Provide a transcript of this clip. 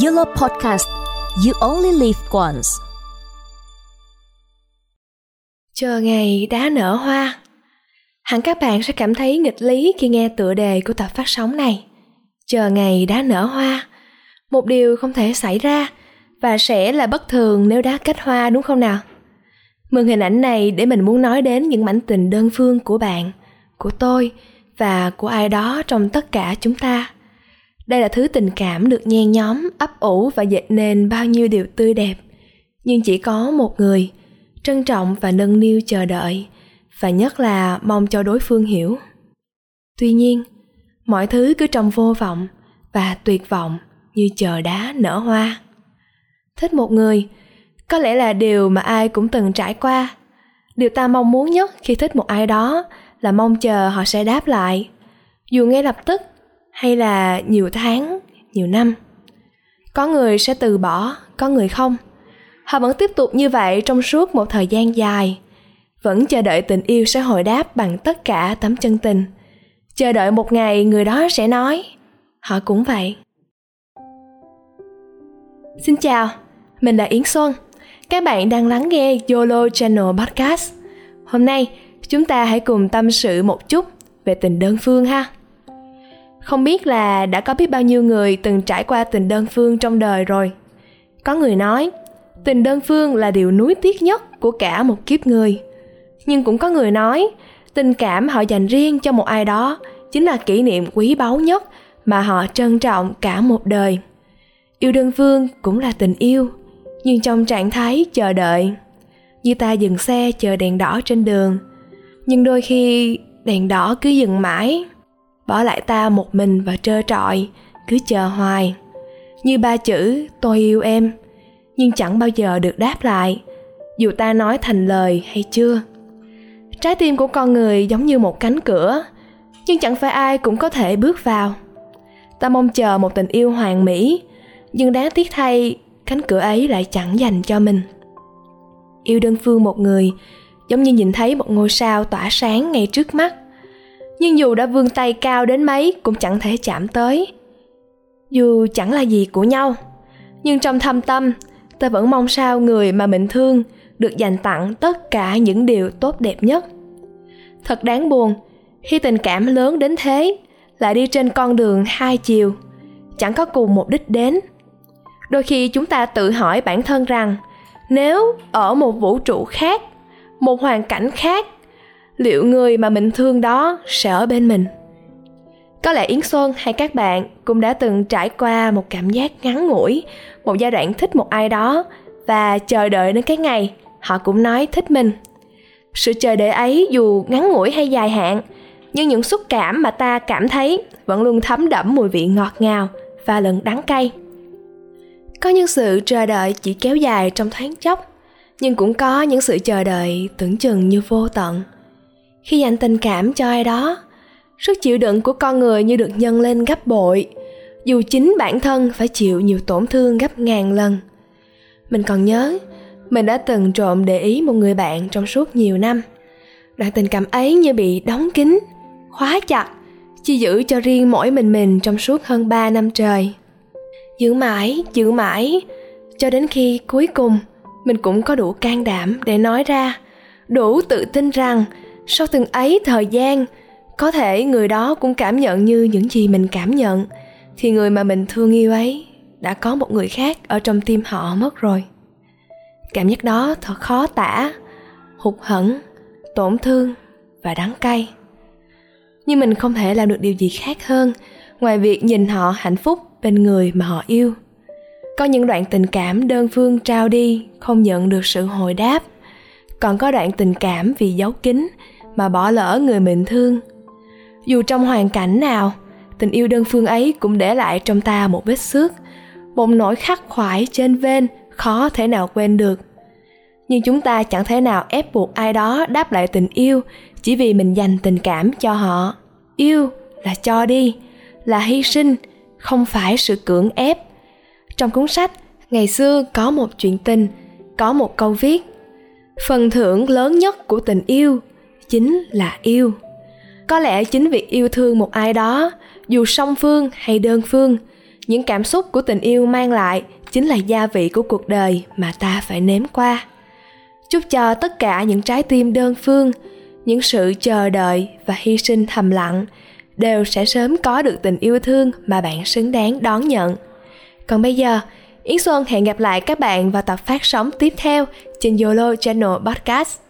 Yellow Podcast You Only Live Once Chờ ngày đá nở hoa Hẳn các bạn sẽ cảm thấy nghịch lý khi nghe tựa đề của tập phát sóng này. Chờ ngày đá nở hoa, một điều không thể xảy ra và sẽ là bất thường nếu đá kết hoa đúng không nào? Mượn hình ảnh này để mình muốn nói đến những mảnh tình đơn phương của bạn, của tôi và của ai đó trong tất cả chúng ta. Đây là thứ tình cảm được nhen nhóm, ấp ủ và dệt nên bao nhiêu điều tươi đẹp. Nhưng chỉ có một người, trân trọng và nâng niu chờ đợi, và nhất là mong cho đối phương hiểu. Tuy nhiên, mọi thứ cứ trong vô vọng và tuyệt vọng như chờ đá nở hoa. Thích một người, có lẽ là điều mà ai cũng từng trải qua. Điều ta mong muốn nhất khi thích một ai đó là mong chờ họ sẽ đáp lại, dù ngay lập tức hay là nhiều tháng nhiều năm có người sẽ từ bỏ, có người không? Họ vẫn tiếp tục như vậy trong suốt một thời gian dài. Vẫn chờ đợi tình yêu sẽ hồi đáp bằng tất cả tấm chân tình. Chờ đợi một ngày người đó sẽ nói, họ cũng vậy. Xin chào, mình là yến xuân. Các bạn đang lắng nghe yolo channel podcast. Hôm nay, chúng ta hãy cùng tâm sự một chút về tình đơn phương ha không biết là đã có biết bao nhiêu người từng trải qua tình đơn phương trong đời rồi. Có người nói, tình đơn phương là điều nuối tiếc nhất của cả một kiếp người. Nhưng cũng có người nói, tình cảm họ dành riêng cho một ai đó chính là kỷ niệm quý báu nhất mà họ trân trọng cả một đời. Yêu đơn phương cũng là tình yêu, nhưng trong trạng thái chờ đợi. Như ta dừng xe chờ đèn đỏ trên đường, nhưng đôi khi đèn đỏ cứ dừng mãi bỏ lại ta một mình và trơ trọi, cứ chờ hoài. Như ba chữ, tôi yêu em. Nhưng chẳng bao giờ được đáp lại, dù ta nói thành lời hay chưa. Trái tim của con người giống như một cánh cửa, nhưng chẳng phải ai cũng có thể bước vào. Ta mong chờ một tình yêu hoàn mỹ, nhưng đáng tiếc thay, cánh cửa ấy lại chẳng dành cho mình. Yêu đơn phương một người, giống như nhìn thấy một ngôi sao tỏa sáng ngay trước mắt nhưng dù đã vươn tay cao đến mấy, cũng chẳng thể chạm tới. Dù chẳng là gì của nhau, nhưng trong thâm tâm, ta vẫn mong sao người mà mình thương được dành tặng tất cả những điều tốt đẹp nhất. Thật đáng buồn, khi tình cảm lớn đến thế, lại đi trên con đường hai chiều, chẳng có cùng một đích đến. Đôi khi chúng ta tự hỏi bản thân rằng, nếu ở một vũ trụ khác, một hoàn cảnh khác liệu người mà mình thương đó sẽ ở bên mình? Có lẽ yến xuân hay các bạn cũng đã từng trải qua một cảm giác ngắn ngủi, một giai đoạn thích một ai đó và chờ đợi đến cái ngày họ cũng nói thích mình. Sự chờ đợi ấy dù ngắn ngủi hay dài hạn, nhưng những xúc cảm mà ta cảm thấy vẫn luôn thấm đẫm mùi vị ngọt ngào và lần đắng cay. Có những sự chờ đợi chỉ kéo dài trong thoáng chốc, nhưng cũng có những sự chờ đợi tưởng chừng như vô tận khi dành tình cảm cho ai đó. Sức chịu đựng của con người như được nhân lên gấp bội. Dù chính bản thân phải chịu nhiều tổn thương gấp ngàn lần. Mình còn nhớ, mình đã từng trộm để ý một người bạn trong suốt nhiều năm. Đoạn tình cảm ấy như bị đóng kín, khóa chặt, chỉ giữ cho riêng mỗi mình mình trong suốt hơn ba năm trời. Giữ mãi giữ mãi, cho đến khi cuối cùng, mình cũng có đủ can đảm để nói ra, đủ tự tin rằng sau từng ấy thời gian, có thể người đó cũng cảm nhận như những gì mình cảm nhận. Thì người mà mình thương yêu ấy, đã có một người khác ở trong tim họ mất rồi. Cảm giác đó thật khó tả, hụt hẫng, tổn thương và đắng cay. Nhưng mình không thể làm được điều gì khác hơn ngoài việc nhìn họ hạnh phúc bên người mà họ yêu. Có những đoạn tình cảm đơn phương trao đi không nhận được sự hồi đáp. Còn có đoạn tình cảm vì giấu kín mà bỏ lỡ người mình thương. Dù trong hoàn cảnh nào, tình yêu đơn phương ấy cũng để lại trong ta một vết xước, một nỗi khắc khoải trên ven khó thể nào quên được. Nhưng chúng ta chẳng thể nào ép buộc ai đó đáp lại tình yêu chỉ vì mình dành tình cảm cho họ. Yêu là cho đi, là hy sinh, không phải sự cưỡng ép. Trong cuốn sách, ngày xưa có một chuyện tình, có một câu viết, phần thưởng lớn nhất của tình yêu chính là yêu. Có lẽ chính việc yêu thương một ai đó, dù song phương hay đơn phương, những cảm xúc của tình yêu mang lại chính là gia vị của cuộc đời mà ta phải nếm qua. Chúc cho tất cả những trái tim đơn phương, những sự chờ đợi và hy sinh thầm lặng đều sẽ sớm có được tình yêu thương mà bạn xứng đáng đón nhận. Còn bây giờ, Yến Xuân hẹn gặp lại các bạn vào tập phát sóng tiếp theo trên YOLO Channel Podcast.